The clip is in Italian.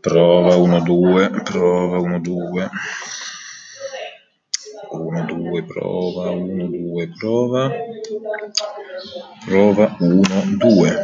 prova 1 2 prova 1 2 1 2 prova 1 2 prova. Prova 1 2